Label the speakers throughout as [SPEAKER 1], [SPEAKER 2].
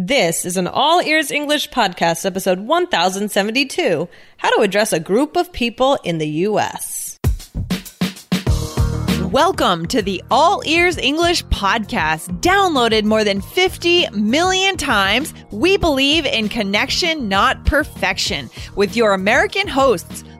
[SPEAKER 1] This is an All Ears English podcast, episode 1072 How to Address a Group of People in the U.S.
[SPEAKER 2] Welcome to the All Ears English podcast, downloaded more than 50 million times. We believe in connection, not perfection, with your American hosts.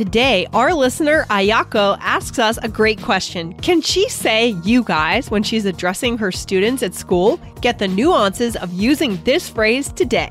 [SPEAKER 2] Today, our listener Ayako asks us a great question. Can she say you guys when she's addressing her students at school? Get the nuances of using this phrase today.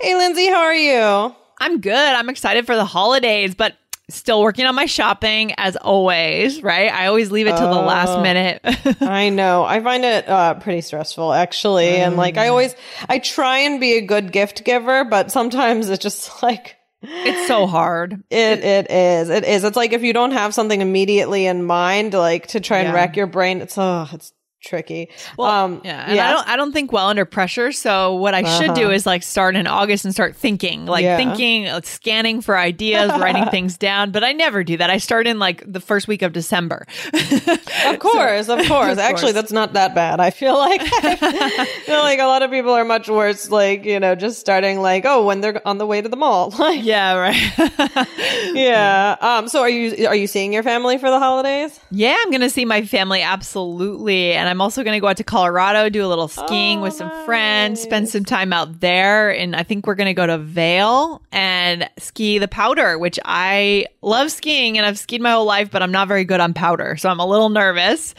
[SPEAKER 1] Hey, Lindsay, how are you?
[SPEAKER 2] I'm good. I'm excited for the holidays, but still working on my shopping as always, right? I always leave it till the last
[SPEAKER 1] Oh.
[SPEAKER 2] minute.
[SPEAKER 1] I know. I find it uh, pretty stressful, actually. And like, I always, I try and be a good gift giver, but sometimes it's just like,
[SPEAKER 2] it's so hard.
[SPEAKER 1] It it is. It is. It's like if you don't have something immediately in mind, like to try and
[SPEAKER 2] Yeah.
[SPEAKER 1] wreck your brain, it's oh, it's tricky.
[SPEAKER 2] Well,
[SPEAKER 1] um,
[SPEAKER 2] yeah, and I don't I don't think well under pressure. So what I should do
[SPEAKER 1] Uh-huh.
[SPEAKER 2] is like start in August and start thinking, like
[SPEAKER 1] Yeah.
[SPEAKER 2] thinking, uh, scanning for ideas, writing things down. But I never do that. I start in like the first week of December.
[SPEAKER 1] Of course, of course. Actually,
[SPEAKER 2] course.
[SPEAKER 1] that's not that bad. I feel like I feel like a lot of people are much worse. Like you know, just starting like oh, when they're on the way to the mall.
[SPEAKER 2] Yeah, right.
[SPEAKER 1] yeah. Um. So are you are you seeing your family for the holidays?
[SPEAKER 2] yeah, I'm gonna see my family absolutely, and I'm also gonna go out to Colorado, do a little skiing
[SPEAKER 1] Oh,
[SPEAKER 2] with some friends, spend some time out there, and I think we're gonna go to Vail and ski the powder, which I love skiing and I've skied my whole life, but I'm not very good on powder, so I'm a little nervous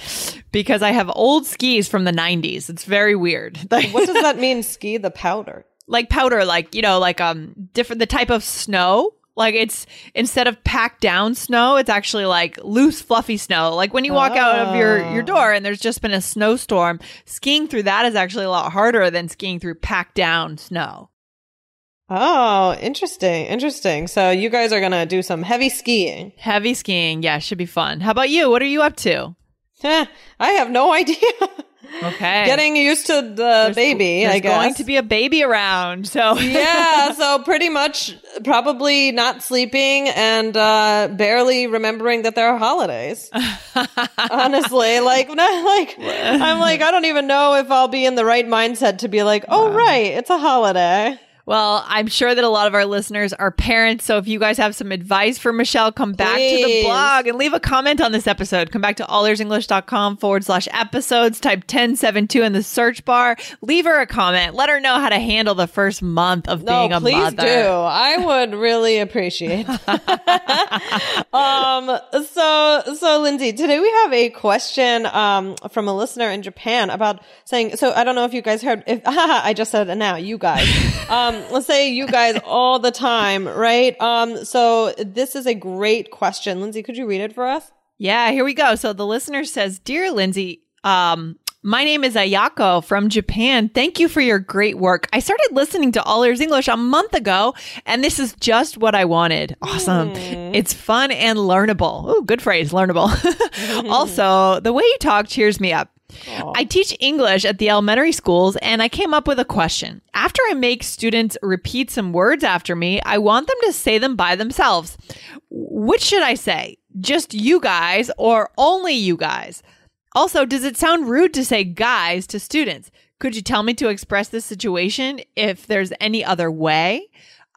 [SPEAKER 2] because I have old skis from the 90s. It's very weird.
[SPEAKER 1] What does that mean? Ski the powder.
[SPEAKER 2] like powder, like you know, like um different the type of snow. Like it's instead of packed down snow, it's actually like loose, fluffy snow. Like when you walk out of your your
[SPEAKER 1] Oh.
[SPEAKER 2] door and there's just been a snowstorm, skiing through that is actually a lot harder than skiing through packed down snow.
[SPEAKER 1] Oh, interesting, interesting. So you guys are gonna do some heavy skiing.
[SPEAKER 2] Heavy skiing, yeah, should be fun. How about you? What are you up to?
[SPEAKER 1] I have no idea.
[SPEAKER 2] Okay,
[SPEAKER 1] Getting used to the baby,
[SPEAKER 2] There's
[SPEAKER 1] I guess.
[SPEAKER 2] going to be a baby around, so
[SPEAKER 1] yeah, so pretty much probably not sleeping and uh barely remembering that there are holidays. Honestly, like not like I'm like I don't even know if I'll be in the right mindset to be like, "Oh right, it's a holiday."
[SPEAKER 2] Well, I'm sure that a lot of our listeners are parents. So if you guys have some advice for Michelle, come back to the blog and leave a comment on this episode. Come back to allearsenglish.com forward slash episodes. Type 1072 in the search bar. Leave her a comment. Let her know how to handle the first month of
[SPEAKER 1] No,
[SPEAKER 2] being a
[SPEAKER 1] please
[SPEAKER 2] mother.
[SPEAKER 1] do. I would really appreciate. um. So, so Lindsay, today we have a question um from a listener in Japan about saying. So I don't know if you guys heard. If I just said it now, you guys. Um. Let's say you guys all the time, right? Um. So this is a great question, Lindsay. Could you read it for us?
[SPEAKER 2] Yeah, here we go. So the listener says, Dear Lindsay, um, my name is Ayako from Japan. Thank you for your great work. I started listening to All Ears English a month ago, and this is just what I wanted. Awesome. It's fun and learnable. Oh, good phrase, learnable. also, the way you talk cheers me up. I teach English at the elementary schools, and I came up with a question. After I make students repeat some words after me, I want them to say them by themselves. Which should I say? Just you guys or only you guys? Also, does it sound rude to say guys to students? Could you tell me to express this situation if there's any other way?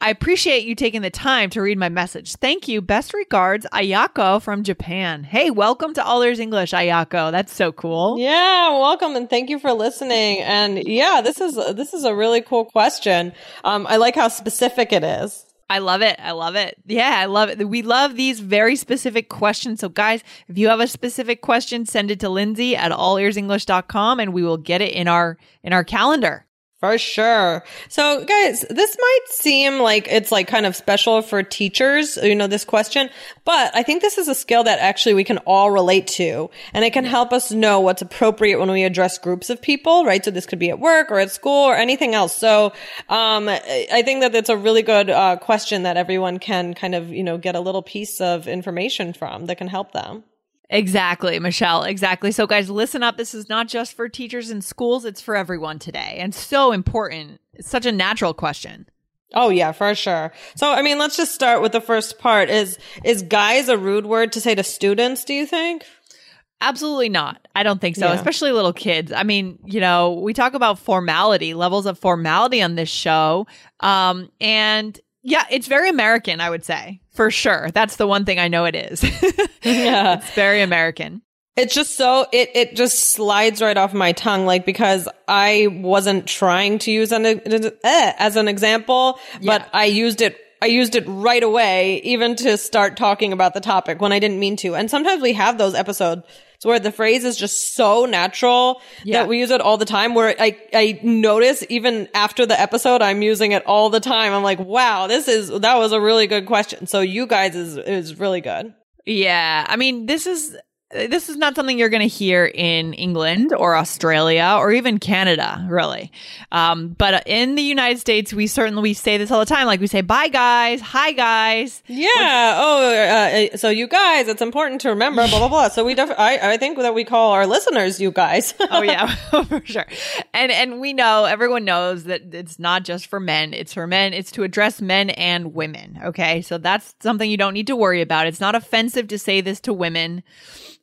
[SPEAKER 2] I appreciate you taking the time to read my message. Thank you. Best regards, Ayako from Japan. Hey, welcome to All Ears English, Ayako. That's so cool.
[SPEAKER 1] Yeah, welcome and thank you for listening. And yeah, this is this is a really cool question. Um, I like how specific it is.
[SPEAKER 2] I love it. I love it. Yeah, I love it. We love these very specific questions. So, guys, if you have a specific question, send it to Lindsay at allearsenglish.com and we will get it in our in our calendar.
[SPEAKER 1] For sure. So guys, this might seem like it's like kind of special for teachers, you know, this question, but I think this is a skill that actually we can all relate to and it can help us know what's appropriate when we address groups of people, right? So this could be at work or at school or anything else. So, um, I think that it's a really good, uh, question that everyone can kind of, you know, get a little piece of information from that can help them.
[SPEAKER 2] Exactly, Michelle. Exactly. So, guys, listen up. This is not just for teachers in schools, it's for everyone today. And so important. It's such a natural question.
[SPEAKER 1] Oh yeah, for sure. So I mean, let's just start with the first part. Is is guys a rude word to say to students, do you think?
[SPEAKER 2] Absolutely not. I don't think so, yeah. especially little kids. I mean, you know, we talk about formality, levels of formality on this show. Um, and yeah, it's very American, I would say, for sure. That's the one thing I know it is. yeah. It's very American.
[SPEAKER 1] It's just so it it just slides right off my tongue, like because I wasn't trying to use an eh, as an example, yeah. but I used it. I used it right away, even to start talking about the topic when I didn't mean to. And sometimes we have those episodes where the phrase is just so natural yeah. that we use it all the time where I, I notice even after the episode, I'm using it all the time. I'm like, wow, this is, that was a really good question. So you guys is, is really good.
[SPEAKER 2] Yeah. I mean, this is, this is not something you're going to hear in England or Australia or even Canada, really. Um, but in the United States, we certainly we say this all the time. Like we say, "Bye, guys. Hi, guys."
[SPEAKER 1] Yeah. oh, uh, uh, so you guys, it's important to remember. Blah blah blah. So we def- I I think that we call our listeners you guys.
[SPEAKER 2] oh yeah, for sure. And and we know everyone knows that it's not just for men. It's for men. It's to address men and women. Okay, so that's something you don't need to worry about. It's not offensive to say this to women.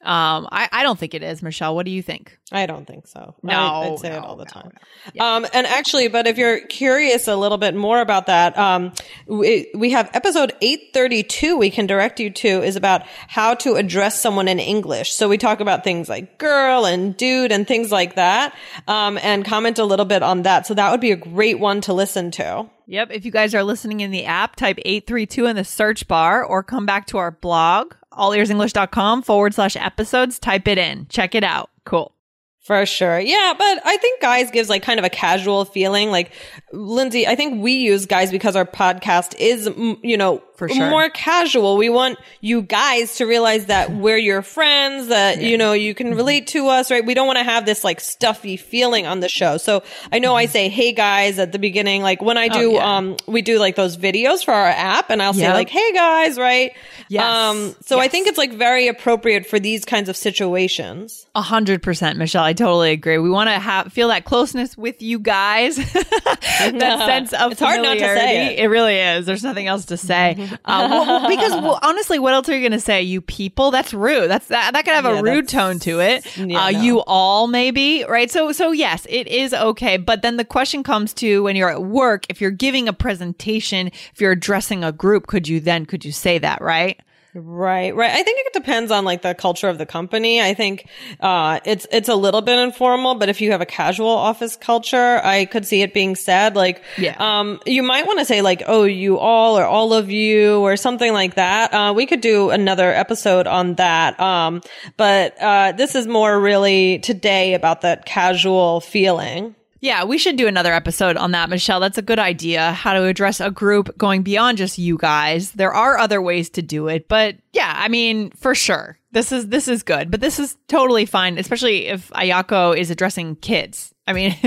[SPEAKER 2] Um, I, I don't think it is, Michelle. What do you think?
[SPEAKER 1] I don't think so.
[SPEAKER 2] No,
[SPEAKER 1] I,
[SPEAKER 2] would
[SPEAKER 1] say
[SPEAKER 2] no,
[SPEAKER 1] it all the
[SPEAKER 2] no,
[SPEAKER 1] time.
[SPEAKER 2] No. Yeah.
[SPEAKER 1] Um, and actually, but if you're curious a little bit more about that, um, we, we have episode 832 we can direct you to is about how to address someone in English. So we talk about things like girl and dude and things like that, um, and comment a little bit on that. So that would be a great one to listen to.
[SPEAKER 2] Yep. If you guys are listening in the app, type 832 in the search bar or come back to our blog allearsenglish.com forward slash episodes. Type it in. Check it out. Cool.
[SPEAKER 1] For sure. Yeah, but I think guys gives like kind of a casual feeling. Like Lindsay, I think we use guys because our podcast is, you know,
[SPEAKER 2] For sure.
[SPEAKER 1] more casual. We want you guys to realize that we're your friends, that, yeah. you know, you can relate to us, right? We don't want to have this like stuffy feeling on the show. So I know I mm-hmm. say, Hey guys at the beginning, like when I oh, do, oh, yeah. um, we do like those videos for our app and I'll yep. say like, Hey guys, right?
[SPEAKER 2] Yes.
[SPEAKER 1] Um, so
[SPEAKER 2] yes.
[SPEAKER 1] I think it's like very appropriate for these kinds of situations.
[SPEAKER 2] A hundred percent, Michelle. I totally agree. We want to have feel that closeness with you guys, that sense of
[SPEAKER 1] it's hard not to say
[SPEAKER 2] it. it. really is. There's nothing else to say uh, well, because well, honestly, what else are you going to say? You people? That's rude. That's that. That could have yeah, a rude tone to it. Yeah, uh, no. You all maybe right. So so yes, it is okay. But then the question comes to when you're at work, if you're giving a presentation, if you're addressing a group, could you then could you say that right?
[SPEAKER 1] Right, right. I think it depends on like the culture of the company. I think uh it's it's a little bit informal, but if you have a casual office culture, I could see it being said like
[SPEAKER 2] yeah.
[SPEAKER 1] um you might want to say like oh you all or all of you or something like that. Uh we could do another episode on that. Um but uh this is more really today about that casual feeling.
[SPEAKER 2] Yeah, we should do another episode on that, Michelle. That's a good idea. How to address a group going beyond just you guys. There are other ways to do it, but yeah, I mean, for sure. This is this is good, but this is totally fine, especially if Ayako is addressing kids. I mean,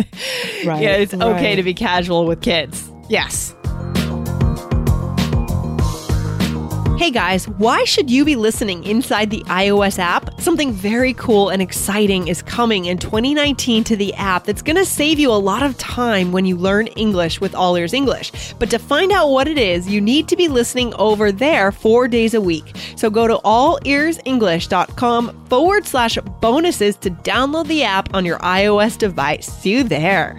[SPEAKER 2] right, yeah, it's okay right. to be casual with kids. Yes. Hey guys, why should you be listening inside the iOS app? Something very cool and exciting is coming in 2019 to the app that's going to save you a lot of time when you learn English with All Ears English. But to find out what it is, you need to be listening over there four days a week. So go to allearsenglish.com forward slash bonuses to download the app on your iOS device. See you there.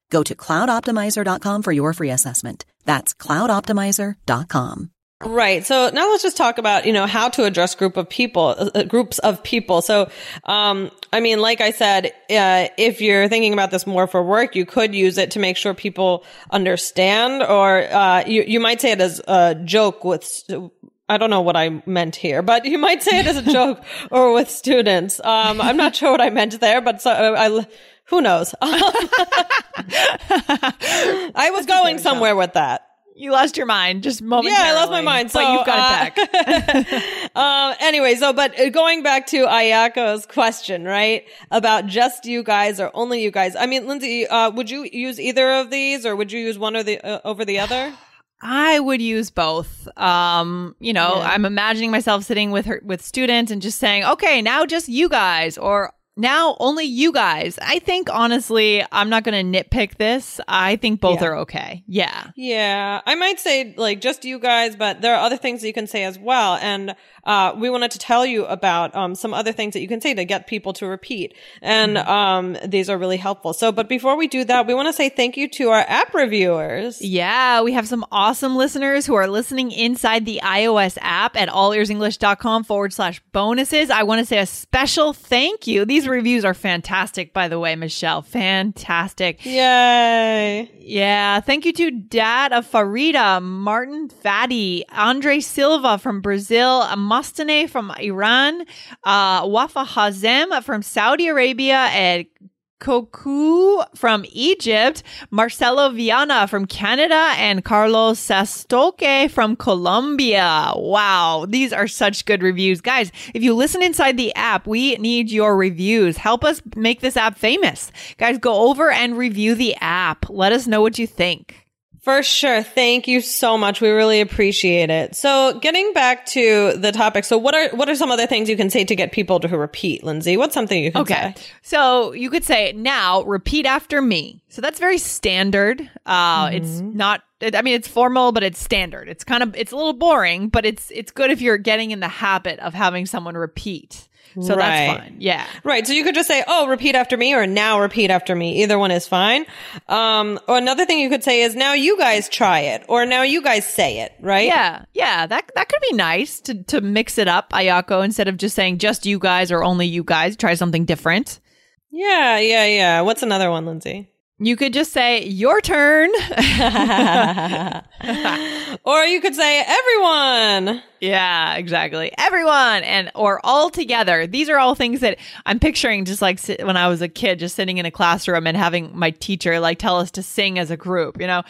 [SPEAKER 3] Go to cloudoptimizer.com for your free assessment. That's cloudoptimizer.com.
[SPEAKER 1] Right. So now let's just talk about, you know, how to address group of people, uh, uh, groups of people. So, um, I mean, like I said, uh, if you're thinking about this more for work, you could use it to make sure people understand, or, uh, you, you might say it as a joke with, I don't know what I meant here, but you might say it as a joke or with students. Um, I'm not sure what I meant there, but so I, who knows? I was going somewhere with that.
[SPEAKER 2] You lost your mind just momentarily.
[SPEAKER 1] Yeah, I lost my mind. So
[SPEAKER 2] but you've got
[SPEAKER 1] uh,
[SPEAKER 2] it back.
[SPEAKER 1] um, anyway, so but uh, going back to Ayako's question, right, about just you guys or only you guys. I mean, Lindsay, uh, would you use either of these, or would you use one or the uh, over the other?
[SPEAKER 2] I would use both. Um, you know,
[SPEAKER 1] Yeah.
[SPEAKER 2] I'm imagining myself sitting with her with students and just saying, "Okay, now just you guys," or now only you guys. I think honestly, I'm not going to nitpick this. I think both
[SPEAKER 1] Yeah.
[SPEAKER 2] are okay. Yeah.
[SPEAKER 1] Yeah, I might say like just you guys, but there are other things that you can say as well. And uh, we wanted to tell you about um, some other things that you can say to get people to repeat. And um, these are really helpful. So, but before we do that, we want to say thank you to our app reviewers.
[SPEAKER 2] Yeah, we have some awesome listeners who are listening inside the iOS app at allearsenglish.com forward slash bonuses. I want to say a special thank you. These reviews are fantastic, by the way, Michelle. Fantastic.
[SPEAKER 1] Yay.
[SPEAKER 2] Yeah, thank you to Dad of Farida, Martin Fadi, Andre Silva from Brazil, Mustane from Iran, uh, Wafa Hazem from Saudi Arabia, and Koku from Egypt, Marcelo Viana from Canada, and Carlos Sastoque from Colombia. Wow, these are such good reviews. Guys, if you listen inside the app, we need your reviews. Help us make this app famous. Guys, go over and review the app. Let us know what you think.
[SPEAKER 1] For sure. Thank you so much. We really appreciate it. So getting back to the topic. So what are, what are some other things you can say to get people to repeat, Lindsay? What's something you can say?
[SPEAKER 2] Okay.
[SPEAKER 1] say?
[SPEAKER 2] So you could say, now repeat after me. So that's very standard. Uh, it's not, it- I mean, it's formal, but it's standard. It's kind of, it's a little boring, but it's, it's good if you're getting in the habit of having someone repeat. So
[SPEAKER 1] Right.
[SPEAKER 2] that's fine. Yeah.
[SPEAKER 1] Right. So you could just say, oh, repeat after me or now repeat after me. Either one is fine. Um, or another thing you could say is now you guys try it or now you guys say it, right?
[SPEAKER 2] Yeah. Yeah. That, that could be nice to, to mix it up, Ayako, instead of just saying just you guys or only you guys. Try something different.
[SPEAKER 1] Yeah. Yeah. Yeah. What's another one, Lindsay?
[SPEAKER 2] You could just say your turn.
[SPEAKER 1] or you could say everyone.
[SPEAKER 2] Yeah, exactly. Everyone and or all together. These are all things that I'm picturing just like when I was a kid just sitting in a classroom and having my teacher like tell us to sing as a group, you know.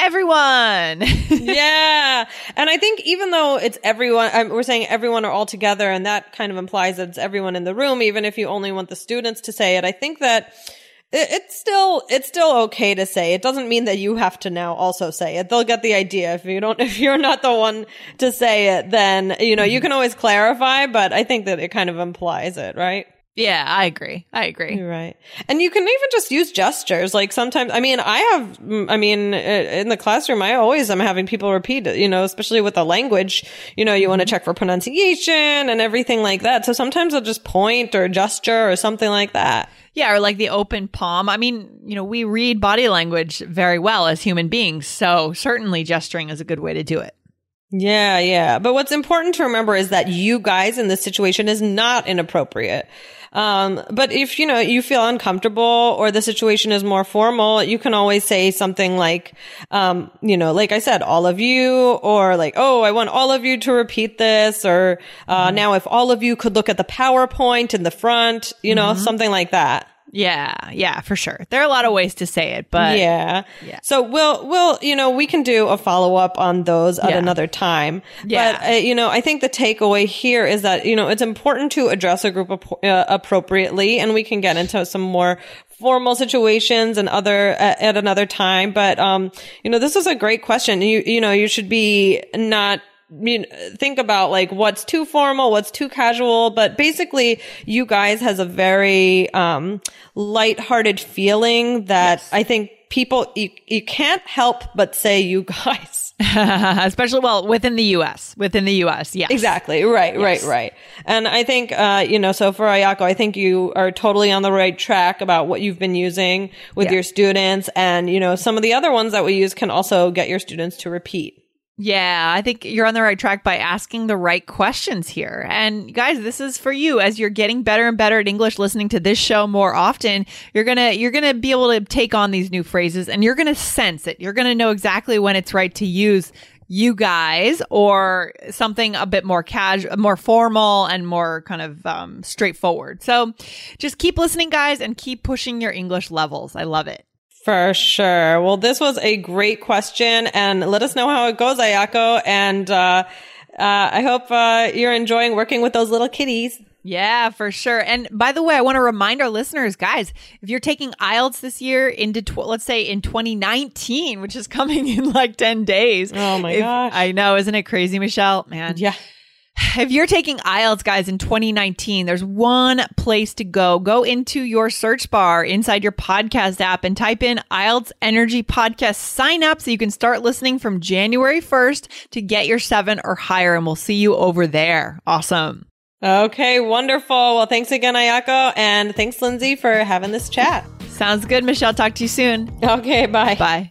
[SPEAKER 2] Everyone.
[SPEAKER 1] yeah. And I think even though it's everyone, um, we're saying everyone are all together and that kind of implies that it's everyone in the room, even if you only want the students to say it. I think that it, it's still, it's still okay to say. It doesn't mean that you have to now also say it. They'll get the idea. If you don't, if you're not the one to say it, then, you know, you can always clarify, but I think that it kind of implies it, right?
[SPEAKER 2] yeah, I agree. I agree.
[SPEAKER 1] You're right. And you can even just use gestures. Like sometimes, I mean, I have, mm, I mean, in the classroom, I always am having people repeat, it, you know, especially with the language, you know, you want to check for pronunciation and everything like that. So sometimes I'll just point or gesture or something like that.
[SPEAKER 2] Yeah, or like the open palm. I mean, you know, we read body language very well as human beings, so certainly gesturing is a good way to do it.
[SPEAKER 1] Yeah, yeah. But what's important to remember is that you guys in this situation is not inappropriate. Um, but if, you know, you feel uncomfortable or the situation is more formal, you can always say something like, um, you know, like I said, all of you, or like, oh, I want all of you to repeat this, or, uh, now if all of you could look at the PowerPoint in the front, you know, something like that.
[SPEAKER 2] Yeah, yeah, for sure. There are a lot of ways to say it, but
[SPEAKER 1] yeah.
[SPEAKER 2] Yeah.
[SPEAKER 1] So we'll, we'll, you know, we can do a follow up on those at
[SPEAKER 2] Yeah.
[SPEAKER 1] another time.
[SPEAKER 2] Yeah.
[SPEAKER 1] But, uh, you know, I think the takeaway here is that, you know, it's important to address a group ap- uh, appropriately and we can get into some more formal situations and other uh, at another time. But, um, you know, this is a great question. You, you know, you should be not know, think about like what's too formal, what's too casual, but basically you guys has a very, um, lighthearted feeling that I think people, you, you can't help but say you guys.
[SPEAKER 2] especially well within the U.S. Within the U.S. Yes,
[SPEAKER 1] Exactly. Right, right, right. And I think, uh, you know, so for Ayako, I think you are totally on the right track about what you've been using with
[SPEAKER 2] Yeah.
[SPEAKER 1] your students. And, you know, some of the other ones that we use can also get your students to repeat.
[SPEAKER 2] Yeah, I think you're on the right track by asking the right questions here. And guys, this is for you as you're getting better and better at English listening to this show more often. You're going to you're going to be able to take on these new phrases and you're going to sense it. You're going to know exactly when it's right to use you guys or something a bit more casual, more formal and more kind of um, straightforward. So just keep listening guys and keep pushing your English levels. I love it.
[SPEAKER 1] For sure. Well, this was a great question and let us know how it goes, Ayako. And, uh, uh, I hope, uh, you're enjoying working with those little kitties.
[SPEAKER 2] Yeah, for sure. And by the way, I want to remind our listeners, guys, if you're taking IELTS this year into, tw- let's say in 2019, which is coming in like 10 days.
[SPEAKER 1] Oh my
[SPEAKER 2] if-
[SPEAKER 1] gosh.
[SPEAKER 2] I know. Isn't it crazy, Michelle? Man.
[SPEAKER 1] Yeah.
[SPEAKER 2] If you're taking IELTS, guys, in 2019, there's one place to go. Go into your search bar inside your podcast app and type in IELTS Energy Podcast. Sign up so you can start listening from January 1st to get your seven or higher. And we'll see you over there. Awesome.
[SPEAKER 1] Okay. Wonderful. Well, thanks again, Ayako. And thanks, Lindsay, for having this chat.
[SPEAKER 2] Sounds good, Michelle. Talk to you soon.
[SPEAKER 1] Okay. Bye.
[SPEAKER 2] Bye.